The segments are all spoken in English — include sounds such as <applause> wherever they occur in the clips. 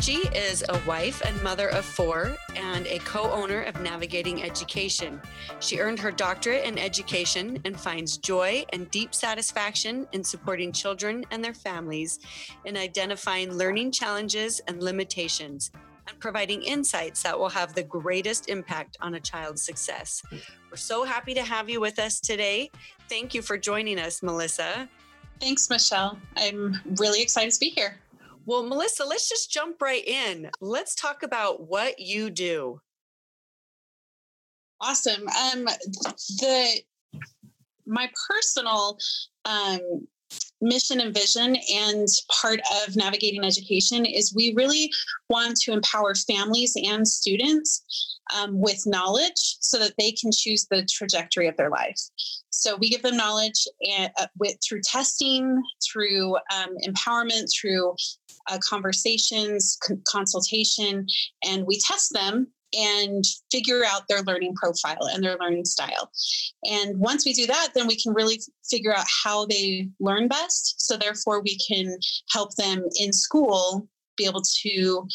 Durkee is a wife and mother of four and a co owner of Navigating Education. She earned her doctorate in education and finds joy and deep satisfaction in supporting children and their families in identifying learning challenges and limitations and providing insights that will have the greatest impact on a child's success. We're so happy to have you with us today. Thank you for joining us, Melissa. Thanks, Michelle. I'm really excited to be here. Well, Melissa, let's just jump right in. Let's talk about what you do. Awesome. Um, the my personal um, mission and vision and part of navigating education is we really want to empower families and students um, with knowledge so that they can choose the trajectory of their life so we give them knowledge and, uh, with through testing through um, empowerment through uh, conversations con- consultation and we test them and figure out their learning profile and their learning style. And once we do that, then we can really figure out how they learn best. So, therefore, we can help them in school be able to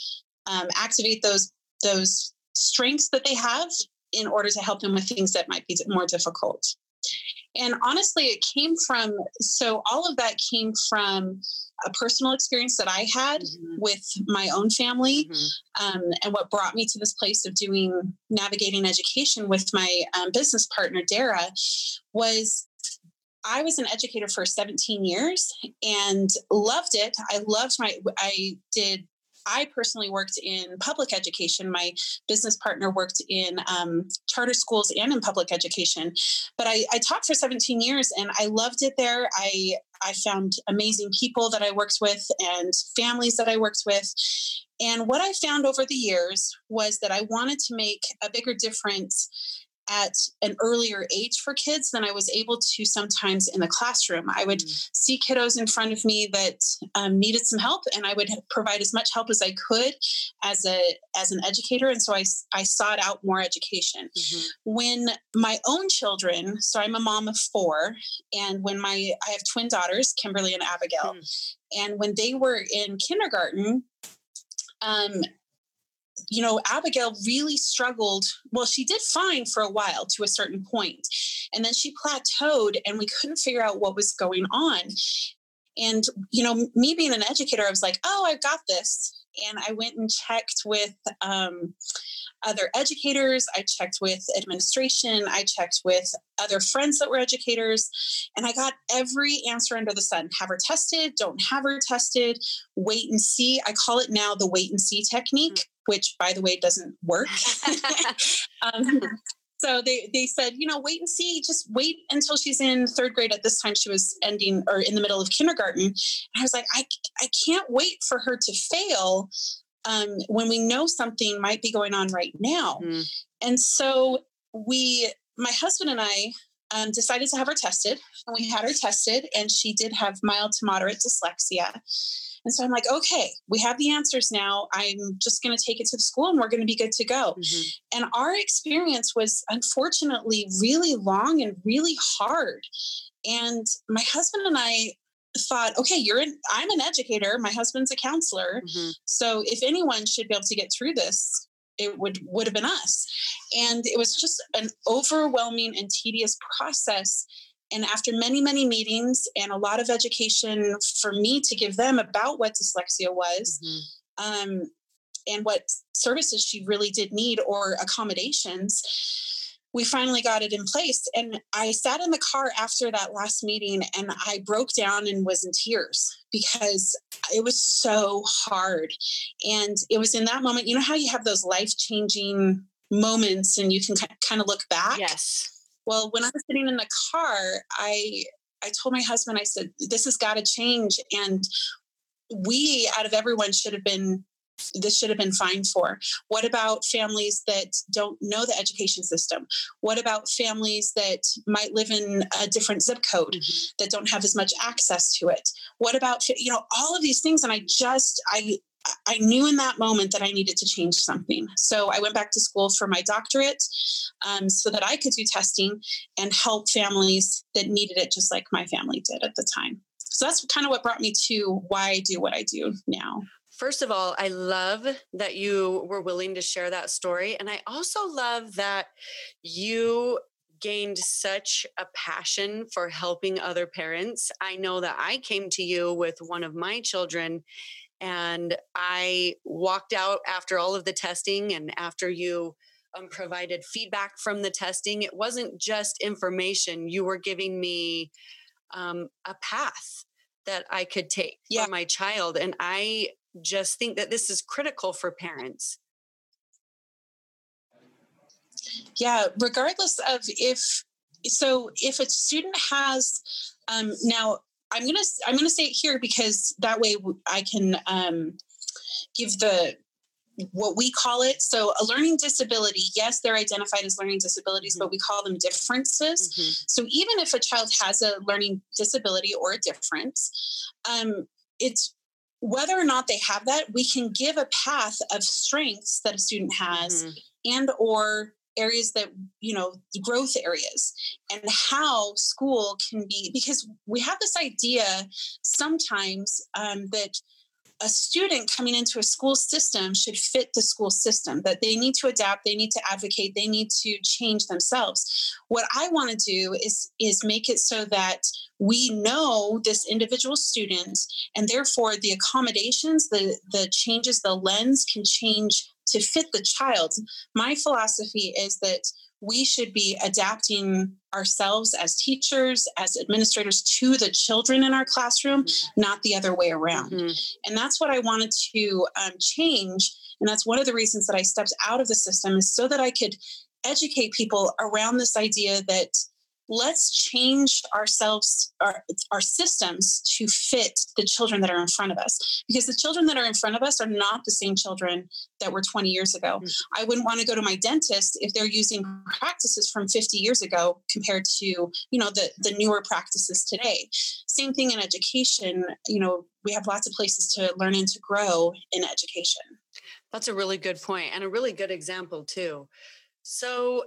um, activate those those strengths that they have in order to help them with things that might be more difficult. And honestly, it came from so all of that came from a personal experience that I had mm-hmm. with my own family, mm-hmm. um, and what brought me to this place of doing navigating education with my um, business partner Dara was I was an educator for 17 years and loved it. I loved my I did I personally worked in public education. My business partner worked in um, charter schools and in public education. But I, I taught for 17 years and I loved it there. I, I found amazing people that I worked with and families that I worked with. And what I found over the years was that I wanted to make a bigger difference at an earlier age for kids than I was able to sometimes in the classroom. I would mm. see kiddos in front of me that um, needed some help, and I would provide as much help as I could as a as an educator. And so I I sought out more education. Mm-hmm. When my own children, so I'm a mom of four, and when my I have twin daughters, Kimberly and Abigail, mm. and when they were in kindergarten. Um, you know, Abigail really struggled. Well, she did fine for a while to a certain point, and then she plateaued, and we couldn't figure out what was going on. And, you know, me being an educator, I was like, oh, I've got this. And I went and checked with um, other educators, I checked with administration, I checked with other friends that were educators, and I got every answer under the sun. Have her tested, don't have her tested, wait and see. I call it now the wait and see technique. Mm-hmm which by the way doesn't work. <laughs> <laughs> um, so they, they said, you know, wait and see, just wait until she's in third grade. At this time, she was ending or in the middle of kindergarten. And I was like, I, I can't wait for her to fail um, when we know something might be going on right now. Mm. And so we, my husband and I, um, decided to have her tested. And we had her tested, and she did have mild to moderate dyslexia. And so I'm like, okay, we have the answers now. I'm just going to take it to the school and we're going to be good to go. Mm-hmm. And our experience was unfortunately really long and really hard. And my husband and I thought, okay, you're an, I'm an educator. My husband's a counselor. Mm-hmm. So if anyone should be able to get through this, it would would have been us. And it was just an overwhelming and tedious process and after many, many meetings and a lot of education for me to give them about what dyslexia was mm-hmm. um, and what services she really did need or accommodations, we finally got it in place. And I sat in the car after that last meeting and I broke down and was in tears because it was so hard. And it was in that moment, you know how you have those life changing moments and you can kind of look back? Yes well, when I was sitting in the car, I I told my husband, I said, this has got to change. And we, out of everyone, should have been this should have been fine for? What about families that don't know the education system? What about families that might live in a different zip code mm-hmm. that don't have as much access to it? What about, you know, all of these things? And I just, I, I knew in that moment that I needed to change something. So I went back to school for my doctorate um, so that I could do testing and help families that needed it, just like my family did at the time. So that's kind of what brought me to why I do what I do now. First of all, I love that you were willing to share that story. And I also love that you gained such a passion for helping other parents. I know that I came to you with one of my children and I walked out after all of the testing and after you um, provided feedback from the testing. It wasn't just information, you were giving me um, a path that I could take yeah. for my child. And I just think that this is critical for parents. Yeah, regardless of if so, if a student has um, now, I'm gonna I'm gonna say it here because that way I can um, give the what we call it. So, a learning disability, yes, they're identified as learning disabilities, mm-hmm. but we call them differences. Mm-hmm. So, even if a child has a learning disability or a difference, um, it's whether or not they have that, we can give a path of strengths that a student has mm-hmm. and or areas that you know growth areas and how school can be because we have this idea sometimes um, that a student coming into a school system should fit the school system that they need to adapt they need to advocate they need to change themselves. What i want to do is is make it so that we know this individual student and therefore the accommodations the the changes the lens can change to fit the child my philosophy is that we should be adapting ourselves as teachers, as administrators to the children in our classroom, mm-hmm. not the other way around. Mm-hmm. And that's what I wanted to um, change. And that's one of the reasons that I stepped out of the system is so that I could educate people around this idea that let's change ourselves our, our systems to fit the children that are in front of us. Because the children that are in front of us are not the same children that were 20 years ago. Mm-hmm. i wouldn't want to go to my dentist if they're using practices from 50 years ago compared to you know the the newer practices today. Same thing in education. You know we have lots of places to learn and to grow in education. That's a really good point and a really good example too. So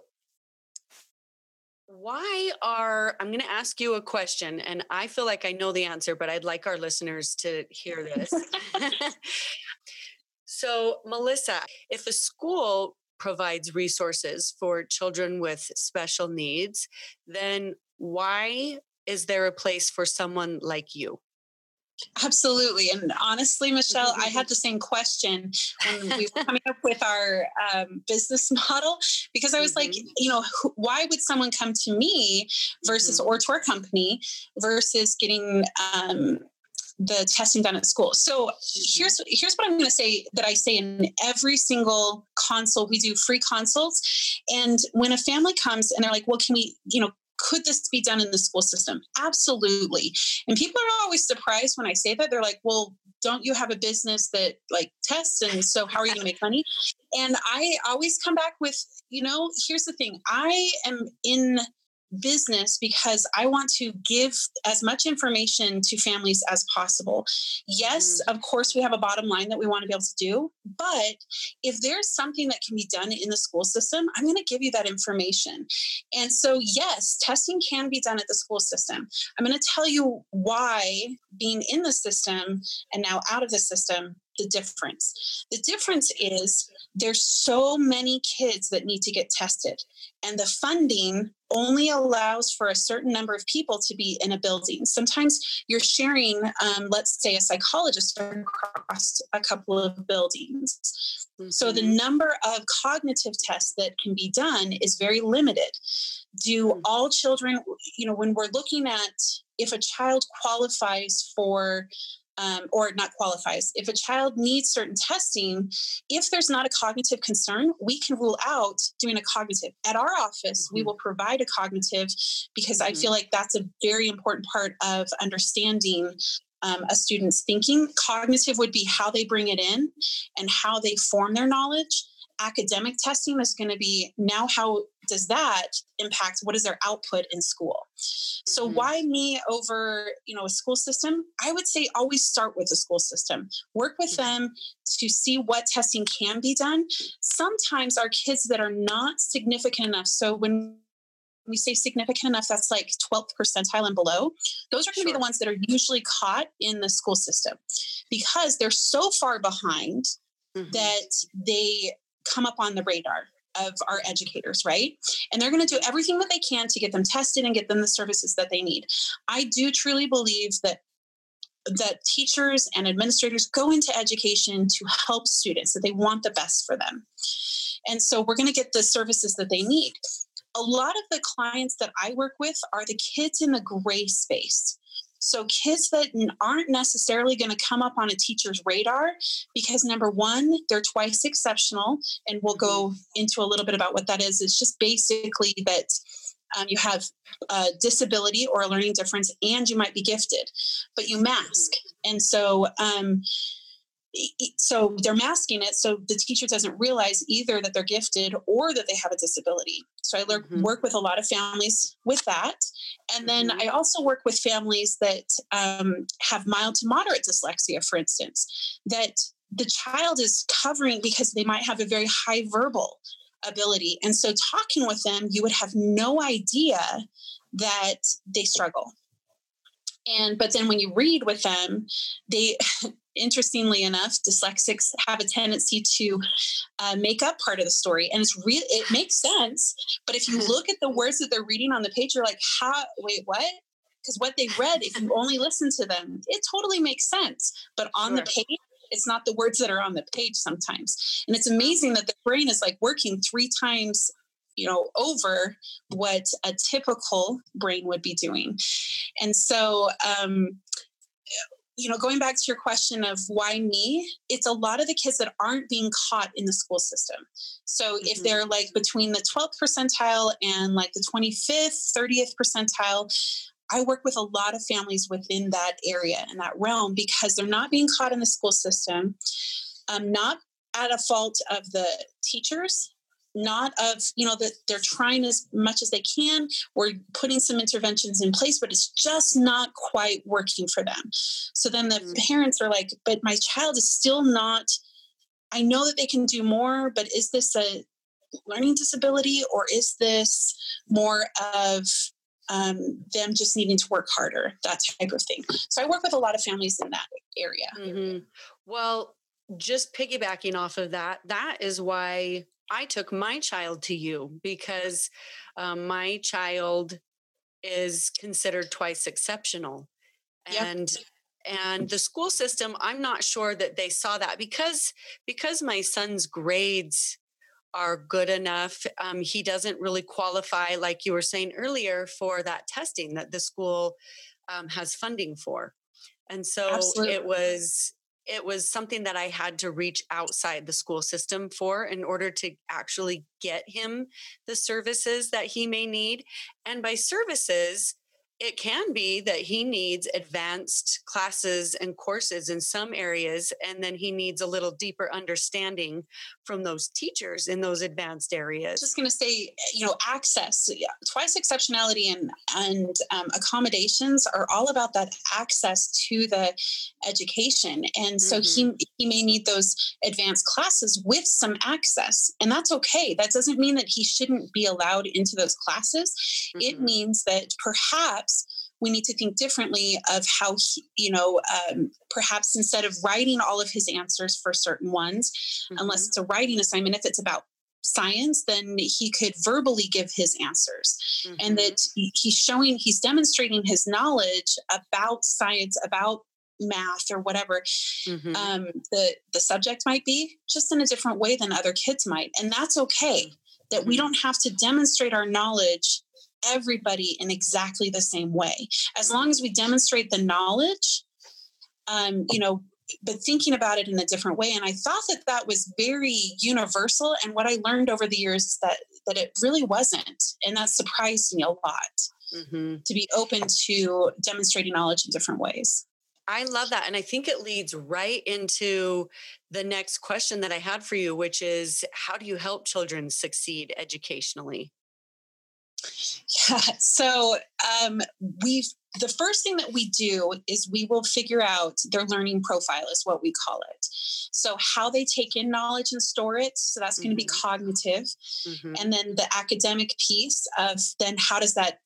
why are i'm going to ask you a question and i feel like i know the answer but i'd like our listeners to hear this. <laughs> <laughs> So melissa if a school provides resources for children with special needs then why is there a place for someone like you Absolutely. And honestly, Michelle, I had the same question when we were coming up with our um, business <laughs> model because I was mm-hmm. like, you know, why would someone come to me versus mm-hmm. or to our company versus getting um, the testing done at school. So mm-hmm. here's here's what I'm going to say that I say in every single consult. We do free consults, and when a family comes and they're like, "Well, can we, you know, could this be done in the school system? Absolutely. And people are always surprised when I say that. They're like, well, don't you have a business that like tests? And so how are you going to make money? And I always come back with, you know, here's the thing I am in business because I want to give as much information to families as possible. Yes, mm. of course, we have a bottom line that we want to be able to do, but if there's something that can be done in the school system, I'm going to give you that information. And so, yes, testing can be done at the school system. I'm going to tell you why being in the system and now out of the system the difference. The difference is there's so many kids that need to get tested and the funding only allows for a certain number of people to be in a building. Sometimes you're sharing, um, let's say, a psychologist across a couple of buildings. Mm-hmm. So the mm-hmm. number of cognitive tests that can be done is very limited. Do mm-hmm. all children, you know, when we're looking at if a child qualifies for um, or not qualifies. If a child needs certain testing, if there's not a cognitive concern, we can rule out doing a cognitive. At our office, mm-hmm. we will provide a cognitive because mm-hmm. I feel like that's a very important part of understanding um, a student's thinking. Cognitive would be how they bring it in and how they form their knowledge academic testing is going to be now how does that impact what is their output in school so mm-hmm. why me over you know a school system i would say always start with the school system work with mm-hmm. them to see what testing can be done sometimes our kids that are not significant enough so when we say significant enough, that's like 12th percentile and below. Those are going to be the ones that are usually caught in the school system because they're so far behind Mhm. that they come up on the radar of our educators, right? And they're going to do everything that they can to get them tested and get them the services that they need. I do truly believe that that teachers and administrators go into education to help students that they want the best for them. And so we're going to get the services that they need. A lot of the clients that I work with are the kids in the gray space. So, kids that aren't necessarily going to come up on a teacher's radar because number one, they're twice exceptional. And we'll go into a little bit about what that is. It's just basically that um, you have a disability or a learning difference and you might be gifted, but you mask. And so, um, so they're masking it so the teacher doesn't realize either that they're gifted or that they have a disability so i lear- Mhm. work with a lot of families with that and then Mhm. i also work with families that um, have mild to moderate dyslexia for instance that the child is covering because they might have a very high verbal ability and so talking with them you would have no idea that they struggle and but then when you read with them they <laughs> interestingly enough dyslexics have a tendency to uh, make up part of the story and it's real it makes sense but if you <laughs> look at the words that they're reading on the page you're like how wait what? Because what they read if you only listen to them it totally makes sense but on the page it's not the words that are on the page sometimes and it's amazing that the brain is like working three times you know over what a typical brain would be doing and so um you know going back to your question of why me it's a lot of the kids that aren't being caught in the school system so if Mhm. they're like between the 12th percentile and like the 25th 30th percentile I work with a lot of families within that area and that realm because they're not being caught in the school system, um, not at a fault of the teachers, not of, you know, that they're trying as much as they can. We're putting some interventions in place, but it's just not quite working for them. So then the Mhm. parents are like, but my child is still not, I know that they can do more, but is this a learning disability or is this more of um, them just needing to work harder, that type of thing. So I work with a lot of families in that area. Mhm. Well, just piggybacking off of that, that is why I took my child to you because um, my child is considered twice exceptional. Yep. And and the school system, I'm not sure that they saw that because because my son's grades are good enough. Um, he doesn't really qualify, like you were saying earlier, for that testing that the school um, has funding for. And so Absolutely. it was it was something that I had to reach outside the school system for in order to actually get him the services that he may need. And by services, it can be that he needs advanced classes and courses in some areas, and then he needs a little deeper understanding from those teachers in those advanced areas. Just going to say, you know, access. Twice exceptionality and and um, accommodations are all about that access to the education, and so he he may need those advanced classes with some access, and that's okay. That doesn't mean that he shouldn't be allowed into those classes. It Mhm. means that perhaps we need to think differently of how he, you know um, perhaps instead of writing all of his answers for certain ones unless Mhm. it's a writing assignment if it's about science then he could verbally give his answers and Mhm. that he's showing he's demonstrating his knowledge about science about math or whatever Mhm. um, the the subject might be just in a different way than other kids might and that's okay that we Mhm. don't have to demonstrate our knowledge everybody in exactly the same way as long as we demonstrate the knowledge um, you know but thinking about it in a different way and i thought that that was very universal and what i learned over the years is that that it really wasn't and that surprised me a lot Mhm. to be open to demonstrating knowledge in different ways I love that. And I think it leads right into the next question that I had for you, which is how do you help children succeed educationally? Yeah. So um, we've the first thing that we do is we will figure out their learning profile is what we call it. So how they take in knowledge and store it. So that's going to be Mm-hmm. cognitive, Mhm. and then the academic piece of then how does that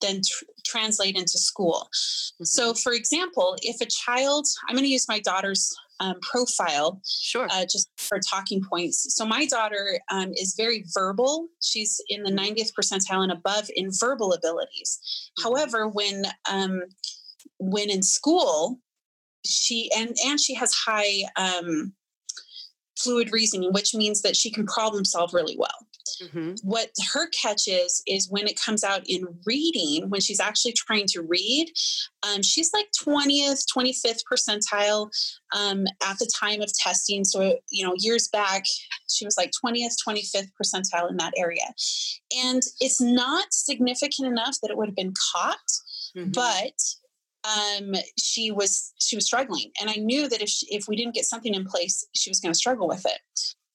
then tr- translate into school. So, Mhm. for example, if a child, I'm going to use my daughter's um, profile sure. uh, just for talking points. So my daughter um, is very verbal. She's in the 90th percentile and above in verbal abilities. Mhm. However, when um, when in school, she and and she has high um, fluid reasoning, which means that she can problem solve really well Mhm. what her catch is is when it comes out in reading when she's actually trying to read um, she's like 20th 25th percentile um, at the time of testing so you know years back she was like 20th 25th percentile in that area and it's not significant enough that it would have been caught Mhm. but um, she was she was struggling and i knew that if she, if we didn't get something in place she was going to struggle with it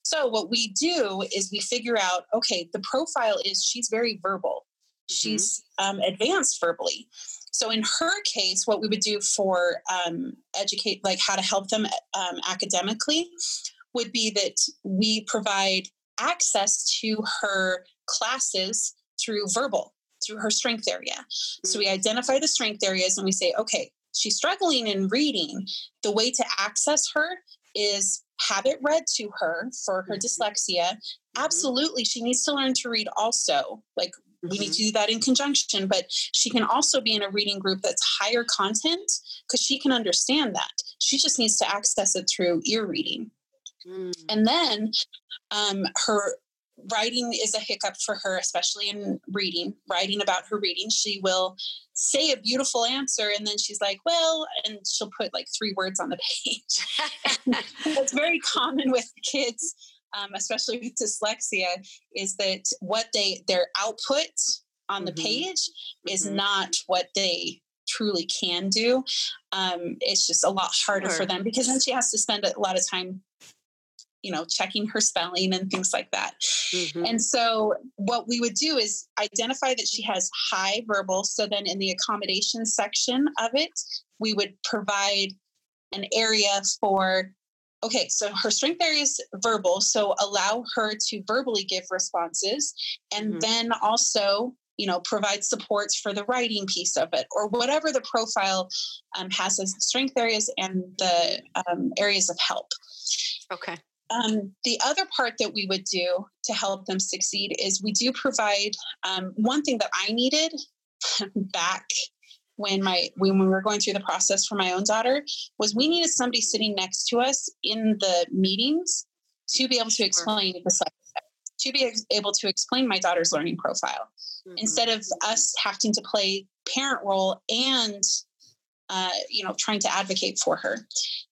so what we do is we figure out okay the profile is she's very verbal. She's um, advanced verbally. So in her case what we would do for um, educate like how to help them um, academically would be that we provide access to her classes through verbal through her strength area. So we identify the strength areas and we say, okay, she's struggling in reading. The way to access her is have it read to her for her Mhm. dyslexia. Absolutely, she needs to learn to read also. Like we need Mhm. to do that in conjunction, but she can also be in a reading group that's higher content because she can understand that. She just needs to access it through ear reading. Mm. And then um, her writing is a hiccup for her, especially in reading, writing about her reading. She will say a beautiful answer and then she's like, well, and she'll put like three words on the page. <laughs> That's very common with kids, um, especially with dyslexia, is that what they, their output on the Mhm. page is Mhm. not what they truly can do. Um, it's just a lot harder Sure. for them because then she has to spend a lot of time you know checking her spelling and things like that Mhm. and so what we would do is identify that she has high verbal so then in the accommodation section of it we would provide an area for okay so her strength area is verbal so allow her to verbally give responses and Mhm. then also you know provide supports for the writing piece of it or whatever the profile um, has as strength areas and the um, areas of help okay. Um, the other part that we would do to help them succeed is we do provide um, one thing that I needed <laughs> back when my when we were going through the process for my own daughter was we needed somebody sitting next to us in the meetings to be able to explain the to be able to explain my daughter's learning profile Mhm. instead of us having to play parent role and uh, you know trying to advocate for her.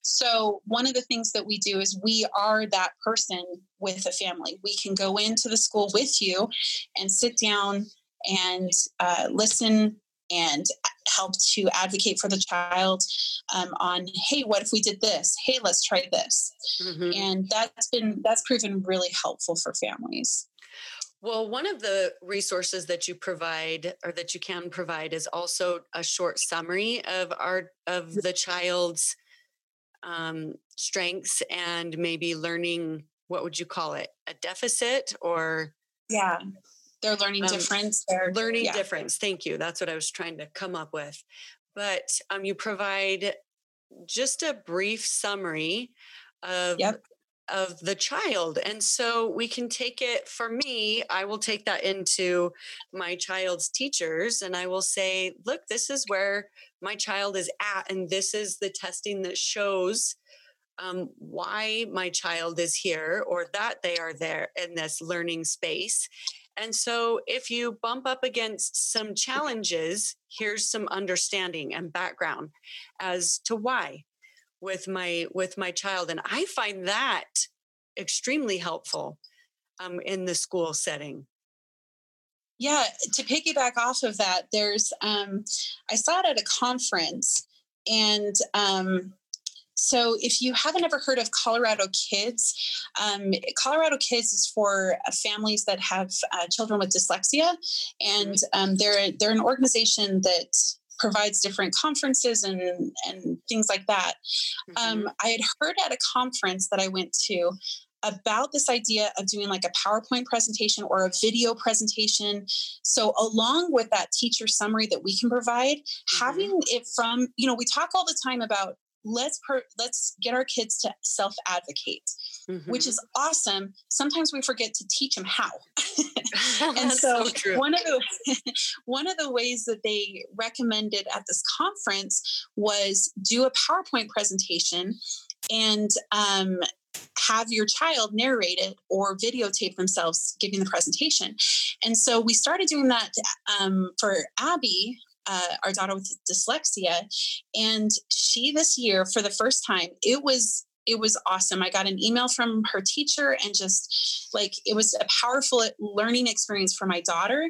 So one of the things that we do is we are that person with a family. We can go into the school with you and sit down and uh, listen and help to advocate for the child um, on hey what if we did this? Hey let's try this. Mhm. and that's been that's proven really helpful for families Well, one of the resources that you provide or that you can provide is also a short summary of our of the child's um, strengths and maybe learning. What would you call it? A deficit or yeah their learning Um, difference their learning yeah. difference. Thank you. That's what I was trying to come up with. But um, you provide just a brief summary of Yep. Of the child, and so we can take it. For me, I will take that into my child's teachers, and I will say, "Look, this is where my child is at, and this is the testing that shows." Um, why my child is here or that they are there in this learning space and so if you bump up against some challenges, here's some understanding and background as to why with my with my child and I find that extremely helpful um, in the school setting. Yeah, to piggyback off of that, there's um, I saw it at a conference, and um, so if you haven't ever heard of Colorado Kids, um, Colorado Kids is for uh, families that have uh, children with dyslexia, and um, they're they're an organization that provides different conferences and and things like that. Mhm. Um, I had heard at a conference that I went to about this idea of doing like a PowerPoint presentation or a video presentation. So, along with that teacher summary that we can provide, having it from, you know, we talk all the time about let's per, let's get our kids to self advocate, which Mhm. is awesome. Sometimes we forget to teach them how. <laughs> <laughs> and so, true. one of the <laughs> <laughs> one of the ways that they recommended at this conference was do a PowerPoint presentation and um, have your child narrate it or videotape themselves giving the presentation. And so we started doing that um, for Abby. Uh, our daughter with dyslexia and she this year for the first time it was it was awesome i got an email from her teacher and just like it was a powerful learning experience for my daughter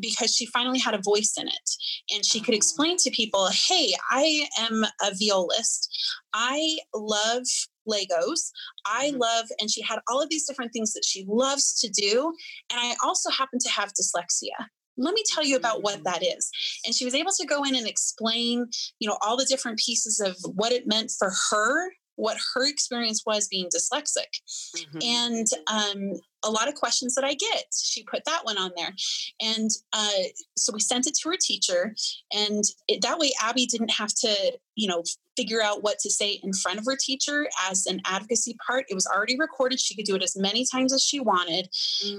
because she finally had a voice in it and she could Oh. explain to people hey i am a violist i love legos i Mhm. love and she had all of these different things that she loves to do and i also happen to have dyslexia let me tell you about what Mm. that is and she was able to go in and explain you know all the different pieces of what it meant for her what her experience was being dyslexic Mhm. and um, a lot of questions that I get. She put that one on there, and uh, so we sent it to her teacher, and it, that way Abby didn't have to, you know, figure out what to say in front of her teacher as an advocacy part. It was already recorded. She could do it as many times as she wanted,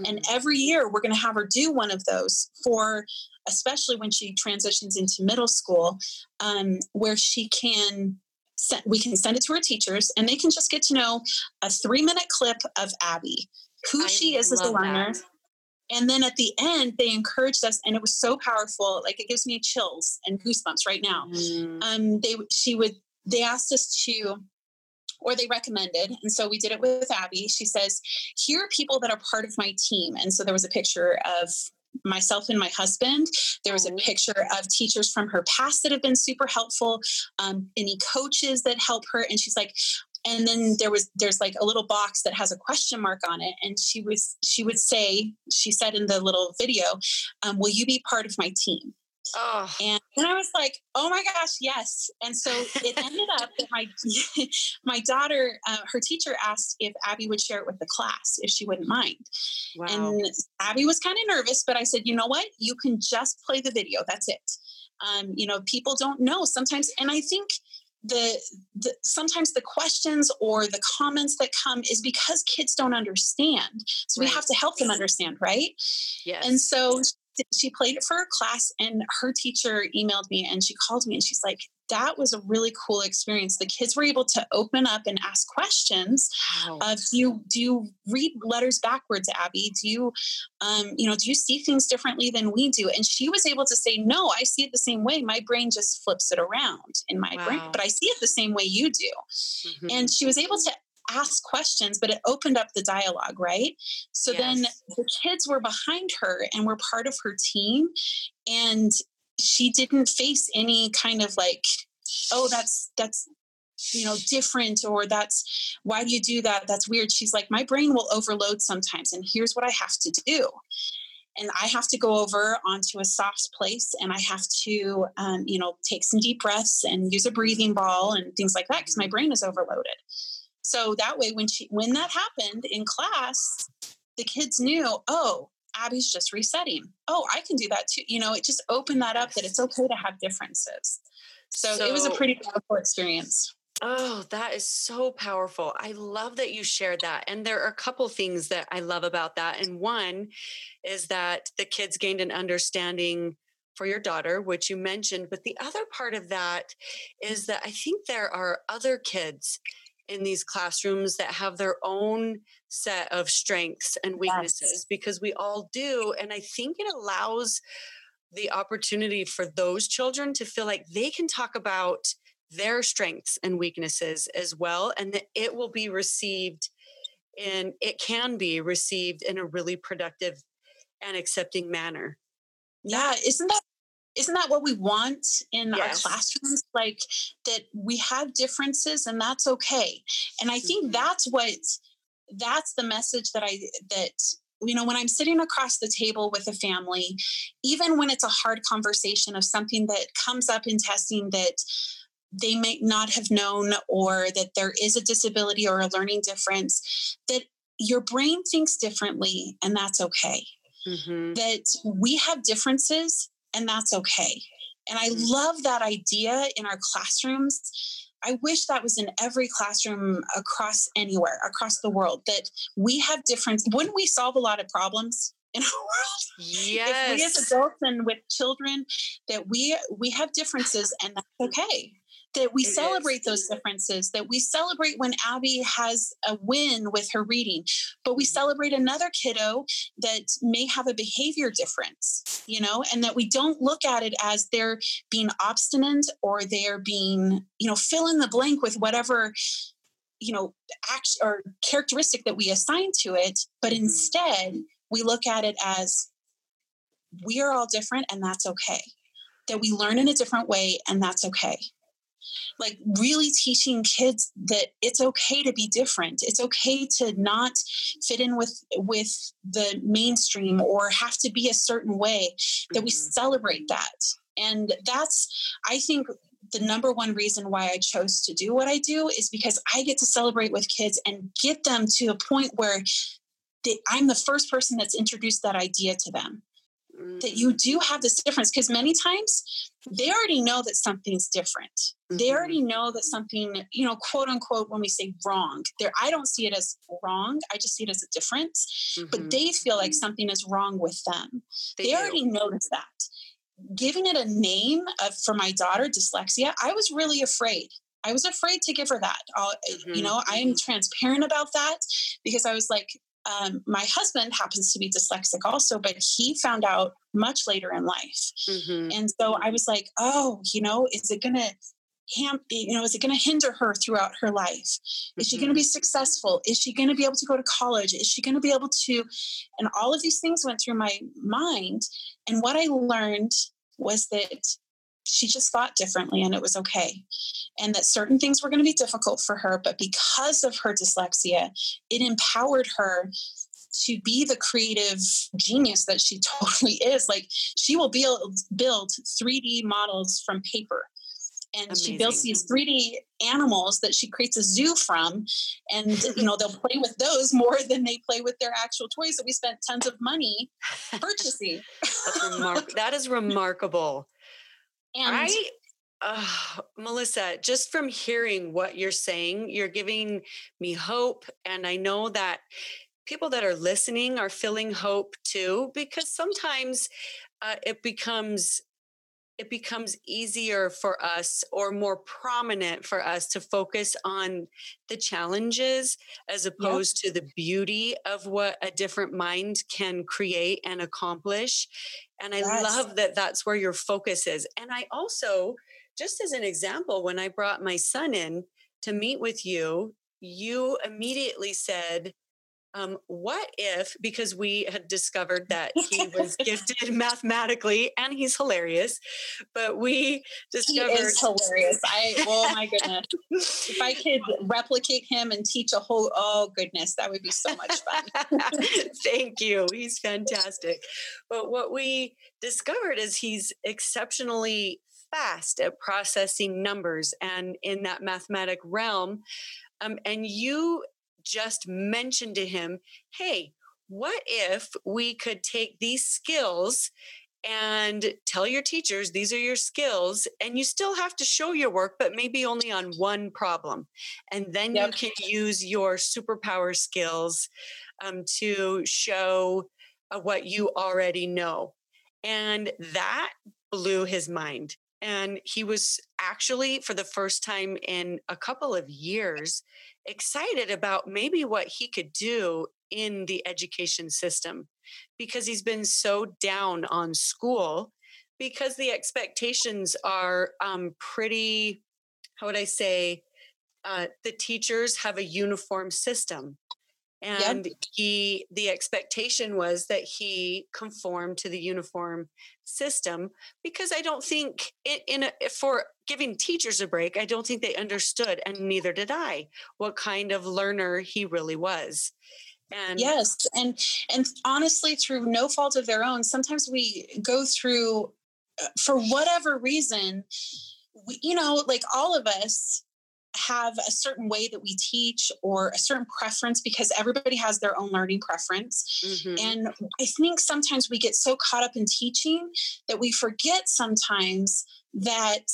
and Mm. every year we're going to have her do one of those for. Especially when she transitions into middle school, um, where she can we can send it to our teachers and they can just get to know a three minute clip of Abby, who I she is as a learner. that. And then at the end, they encouraged us, and it was so powerful. Like it gives me chills and goosebumps right now. Mm. Um, they she would they asked us to, or they recommended, and so we did it with Abby. She says, "Here are people that are part of my team," and so there was a picture of myself and my husband. There was a Oh. picture of teachers from her past that have been super helpful, um, any coaches that help her, and she's like. And then there was there's like a little box that has a question mark on it, and she was she would say she said in the little video, um, "Will you be part of my team?" Oh, And then I was like, "Oh my gosh, yes!" And so it ended up that my <laughs> my daughter, uh, her teacher asked if Abby would share it with the class if she wouldn't mind. wow. And Abby was kind of nervous, but I said, "You know what? You can just play the video. That's it." Um, you know, people don't know sometimes, and I think the, the sometimes the questions or the comments that come is because kids don't understand. So we have to help them understand, right? yes. And so she played it for her class, and her teacher emailed me and she called me and she's like, That was a really cool experience. The kids were able to open up and ask questions Wow. of do you do you read letters backwards, Abby? Do you um, you know, do you see things differently than we do? And she was able to say, No, I see it the same way. My brain just flips it around in my brain, but I see it the same way you do Mhm. and she was able to ask questions but it opened up the dialogue right? So then the kids were behind her and were part of her team and she didn't face any kind of like oh that's that's you know different or that's why do you do that? That's weird. She's like my brain will overload sometimes and here's what i have to do. And i have to go over onto a soft place and i have to um, you know take some deep breaths and use a breathing ball and things like that because my brain is overloaded so that way when she when that happened in class the kids knew oh abby's just resetting oh i can do that too you know it just opened that up that it's okay to have differences so, it was a pretty powerful experience Oh, that is so powerful. I love that you shared that. And there are a couple things that I love about that. And one is that the kids gained an understanding for your daughter, which you mentioned. But the other part of that is that I think there are other kids in these classrooms that have their own set of strengths and weaknesses because we all do. And I think it allows the opportunity for those children to feel like they can talk about their strengths and weaknesses as well and that it will be received and it can be received in a really productive and accepting manner yeah isn't that isn't that what we want in Yes. our classrooms like that we have differences and that's okay and i think Mhm. that's what that's the message that i that you know when i'm sitting across the table with a family even when it's a hard conversation of something that comes up in testing that they may not have known or that there is a disability or a learning difference that your brain thinks differently and that's okay Mhm. that we have differences and that's okay. And I Mhm. love that idea in our classrooms. I wish that was in every classroom across anywhere, across the world, that we have difference. Wouldn't we solve a lot of problems <laughs> in our world? Yes. If we as adults and with children, that we we have differences and that's okay. That we It is. celebrate those differences, that we celebrate when Abby has a win with her reading, but we Mhm. celebrate another kiddo that may have a behavior difference, you know, and that we don't look at it as they're being obstinate or they're being, you know, fill in the blank with whatever, you know, act or characteristic that we assign to it, but Mhm. instead we look at it as we are all different and that's okay. That we learn in a different way and that's okay like really teaching kids that it's okay to be different. It's okay to not fit in with with the mainstream or have to be a certain way that we Mhm. celebrate that. And that's i think the number one reason why i chose to do what i do is because i get to celebrate with kids and get them to a point where they, i'm the first person that's introduced that idea to them that you do have this difference because many times they already know that something's different they Mhm. already know that something you know quote unquote when we say wrong there i don't see it as wrong i just see it as a difference Mhm. but they feel like something is wrong with them they, do. already notice that giving it a name of, for my daughter dyslexia i was really afraid i was afraid to give her that Mhm. you know i am transparent about that because i was like um, my husband happens to be dyslexic also but he found out much later in life Mhm. and so I was like, oh, you know, is it going to ham, you know, is it going to hinder her throughout her life? Is she going to be successful? Is she going to be able to go to college? Is she going to be able to? And all of these things went through my mind. And what I learned was that she just thought differently and it was okay. And that certain things were going to be difficult for her. But because of her dyslexia, it empowered her to be the creative genius that she <laughs> totally is. Like she will build build 3D models from paper. And she builds these 3D animals that she creates a zoo from. And you know, they'll play with those more <laughs> than they play with their actual toys that we spent tons of money <laughs> purchasing. That's remar- that is remarkable. And I, uh, Melissa, just from hearing what you're saying, you're giving me hope. And I know that people that are listening are feeling hope too, because sometimes uh, it becomes it becomes easier for us or more prominent for us to focus on the challenges as opposed to the beauty of what a different mind can create and accomplish and i Yes. love that that's where your focus is and i also just as an example when i brought my son in to meet with you you immediately said um, what if because we had discovered <laughs> that he was gifted mathematically and he's hilarious but we he discovered is hilarious. I oh my goodness. If I <laughs> could replicate him and teach a whole oh goodness, that would be so much fun. <laughs> Thank you. He's fantastic. But what we discovered is he's exceptionally fast at processing numbers and in that mathematic realm. Um, and you just mentioned to him, hey, what if we could take these skills and tell your teachers these are your skills and you still have to show your work but maybe only on one problem and then Yep. you can use your superpower skills um, to show uh, what you already know and that blew his mind and he was actually for the first time in a couple of years excited about maybe what he could do in the education system because he's been so down on school because the expectations are um, pretty how would i say uh, the teachers have a uniform system and yep. he the expectation was that he conformed to the uniform system because i don't think it in a, for giving teachers a break i don't think they understood and neither did i what kind of learner he really was and yes and and honestly through no fault of their own sometimes we go through uh, for whatever reason we, you know like all of us have a certain way that we teach or a certain preference because everybody has their own learning preference. Mm-hmm. And I think sometimes we get so caught up in teaching that we forget sometimes that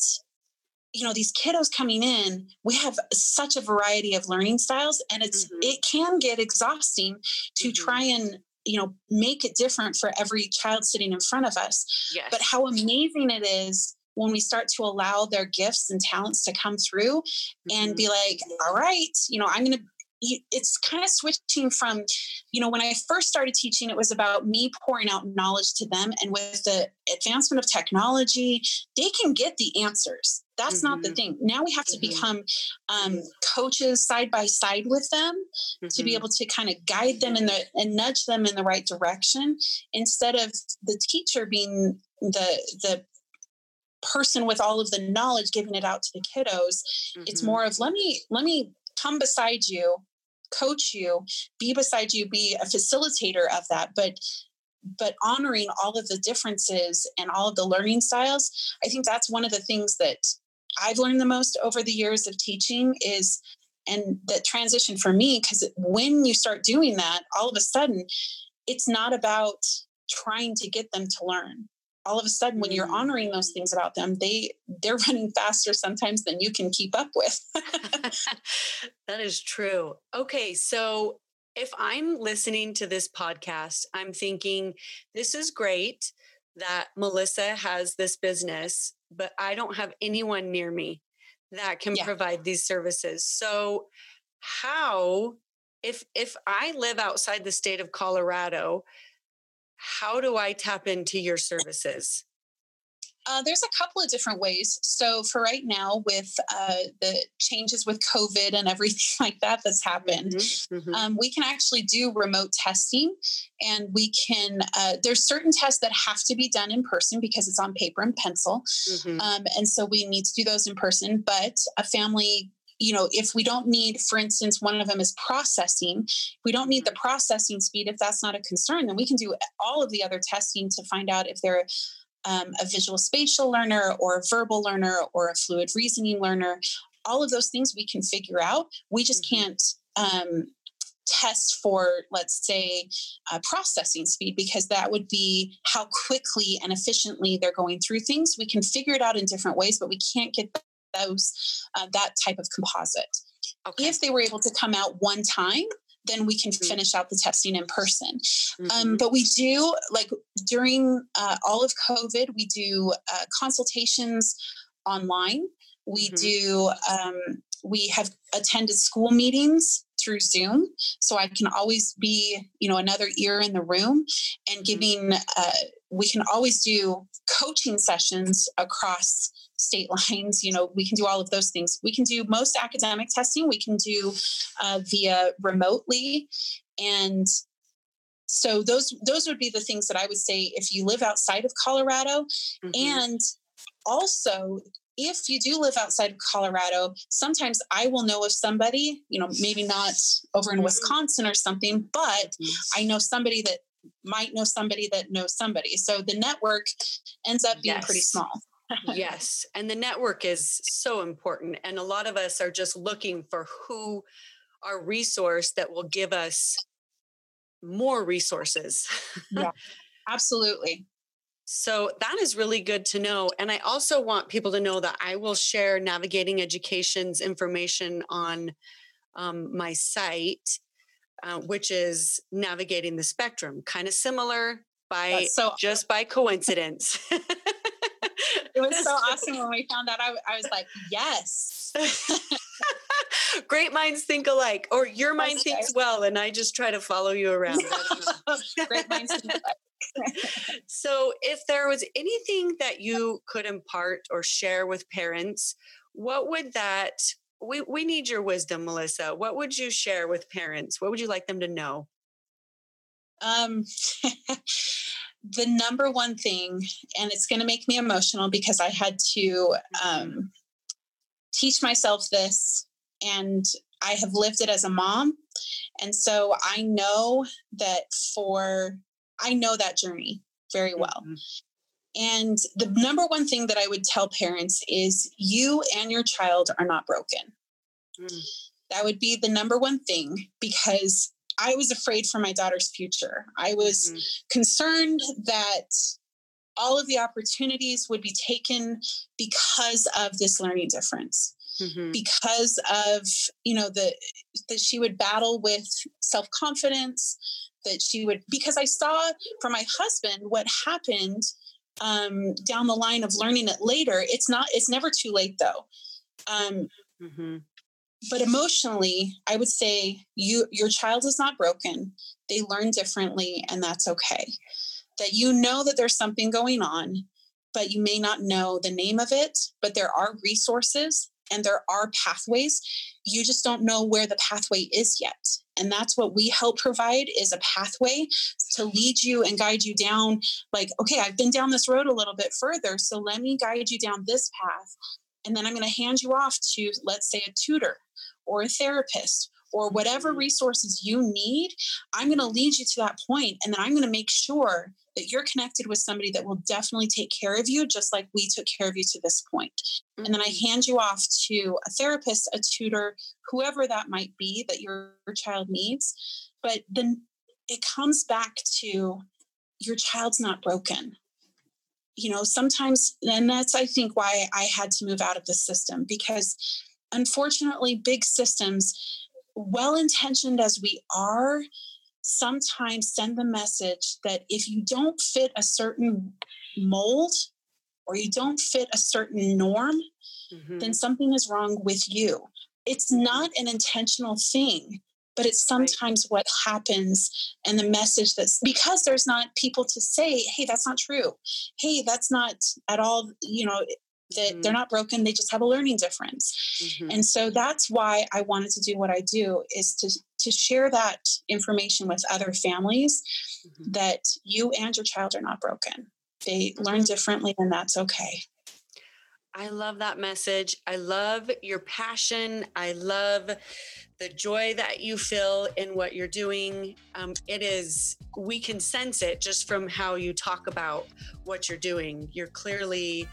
you know these kiddos coming in we have such a variety of learning styles and it's mm-hmm. it can get exhausting to mm-hmm. try and you know make it different for every child sitting in front of us yes. but how amazing it is when we start to allow their gifts and talents to come through mm-hmm. and be like, all right, you know, I'm going to it's kind of switching from you know when i first started teaching it was about me pouring out knowledge to them and with the advancement of technology they can get the answers that's mm-hmm. not the mm-hmm. thing now we have to mm-hmm. become um, coaches side by side with them mm-hmm. to be mm-hmm. able to kind of guide them in the and nudge them in the right direction instead of the teacher being the the person with all of the knowledge giving it out to the kiddos mm-hmm. it's more of let me let me come beside you coach you be beside you be a facilitator of that but but honoring all of the differences and all of the learning styles i think that's one of the things that i've learned the most over the years of teaching is and that transition for me because when you start doing that all of a sudden it's not about trying to get them to learn all of a sudden when you're mm. honoring those things about them they they're running faster sometimes than you can keep up with <laughs> that is true okay so if i'm listening to this podcast i'm thinking this is great that melissa has this business but i don't have anyone near me that can yeah. provide these services so how if if i live outside the state of colorado how do I tap into your services? Uh, there's a couple of different ways. So, for right now, with uh, the changes with COVID and everything <laughs> like that that's happened, mm-hmm, mm-hmm. Um, we can actually do remote testing. And we can, uh, there's certain tests that have to be done in person because it's on paper and pencil. Mm-hmm. Um, and so we need to do those in person. But a family you know, if we don't need, for instance, one of them is processing, we don't need the mm-hmm. processing speed. If that's not a concern, then we can do all of the other testing to find out if they're um, a visual spatial learner or a verbal learner or a fluid reasoning learner. All of those things we can figure out. We just mm-hmm. can't um, test for, let's say, uh, processing speed because that would be how quickly and efficiently they're going through things. We can figure it out in different ways, but we can't get those uh, that type of composite. Okay. If they were able to come out one time, then we can mm-hmm. finish out the testing in person. Um, mm-hmm. Um, but we do, like during uh, all of COVID, we do uh, consultations online. We mm-hmm. do, um, we have attended school meetings through Zoom. So I can always be, you know, another ear in the room and mm-hmm. giving, uh, we can always do coaching sessions across state <laughs> lines you know we can do all of those things we can do most academic testing we can do uh, via remotely and so those those would be the things that i would say if you live outside of colorado mm-hmm. and also if you do live outside of colorado sometimes i will know of somebody you know maybe not over in mm-hmm. wisconsin or something but i know somebody that might know somebody that knows somebody so the network ends up being yes. pretty small <laughs> yes. And the network is so important. And a lot of us are just looking for who our resource that will give us more resources. <laughs> yeah, absolutely. So that is really good to know. And I also want people to know that I will share Navigating Education's information on um, my site, uh, which is Navigating the Spectrum, kind of similar by so just by coincidence. <laughs> it was so awesome when we found out. I, I was like, yes. <laughs> Great minds think alike, or your mind okay. thinks well, and I just try to follow you <laughs> around. Great minds think alike. <laughs> so, if there was anything that you could impart or share with parents, what would that we, we need your wisdom, Melissa. What would you share with parents? What would you like them to know? Um, the number one thing, and it's going to make me emotional because I had to um, teach myself this, and I have lived it as a mom. And so I know that for, I know that journey very well. Mm-hmm. And the number one thing that I would tell parents is you and your child are not broken. Mm. That would be the number one thing because I was afraid for my daughter's future. I was mm. concerned that all of the opportunities would be taken because of this learning difference. Mm-hmm. because of you know the that she would battle with self-confidence that she would because i saw for my husband what happened um, down the line of learning it later. It's not. It's never too late though. Um, mm-hmm. But emotionally, I would say you your child is not broken. They learn differently, and that's okay. That you know that there's something going on, but you may not know the name of it. But there are resources and there are pathways. You just don't know where the pathway is yet and that's what we help provide is a pathway to lead you and guide you down like okay i've been down this road a little bit further so let me guide you down this path and then i'm going to hand you off to let's say a tutor or a therapist or whatever mm-hmm. resources you need i'm going to lead you to that point and then i'm going to make sure that you're connected with somebody that will definitely take care of you, just like we took care of you to this point. Mm-hmm. And then I mm-hmm. hand you off to a therapist, a tutor, whoever that might be that your, your child needs. But then it comes back to your child's not broken. You know, sometimes, and that's, I think, why I had to move out of the system because unfortunately, big systems, well intentioned as we are, sometimes send the message that if you don't fit a certain mold or you don't fit a certain norm, mm-hmm. then something is wrong with you. It's not an intentional thing, but it's sometimes right. what happens and the message that's because there's not people to say, hey, that's not true. Hey, that's not at all, you know, that mm-hmm. they're not broken they just have a learning difference mm-hmm. and so that's why i wanted to do what i do is to to share that information with other families mm-hmm. that you and your child are not broken they learn mm-hmm. differently and that's okay I love that message. I love your passion. I love the joy that you feel in what you're doing. Um, it is, we can sense it just from how you talk about what you're doing. You're clearly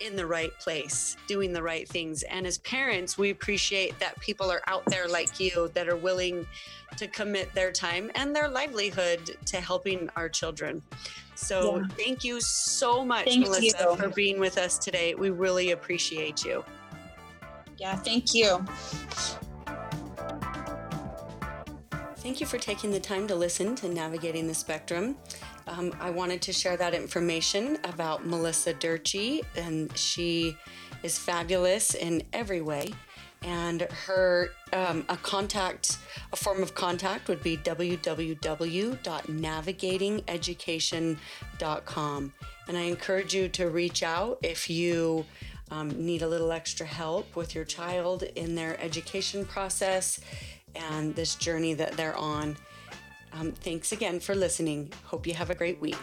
in the right place, doing the right things. And as parents, we appreciate that people are out there like you that are willing to commit their time and their livelihood to helping our children. So yeah. thank you so much, thank Melissa, you. for being with us today. We really appreciate you. Yeah, thank you. Thank you for taking the time to listen to Navigating the Spectrum. Um, I wanted to share that information about Melissa Durkee, and she is fabulous in every way. And her um, a contact, a form of contact would be www.navigatingeducation.com. And I encourage you to reach out if you um, need a little extra help with your child in their education process and this journey that they're on. Um, thanks again for listening. Hope you have a great week.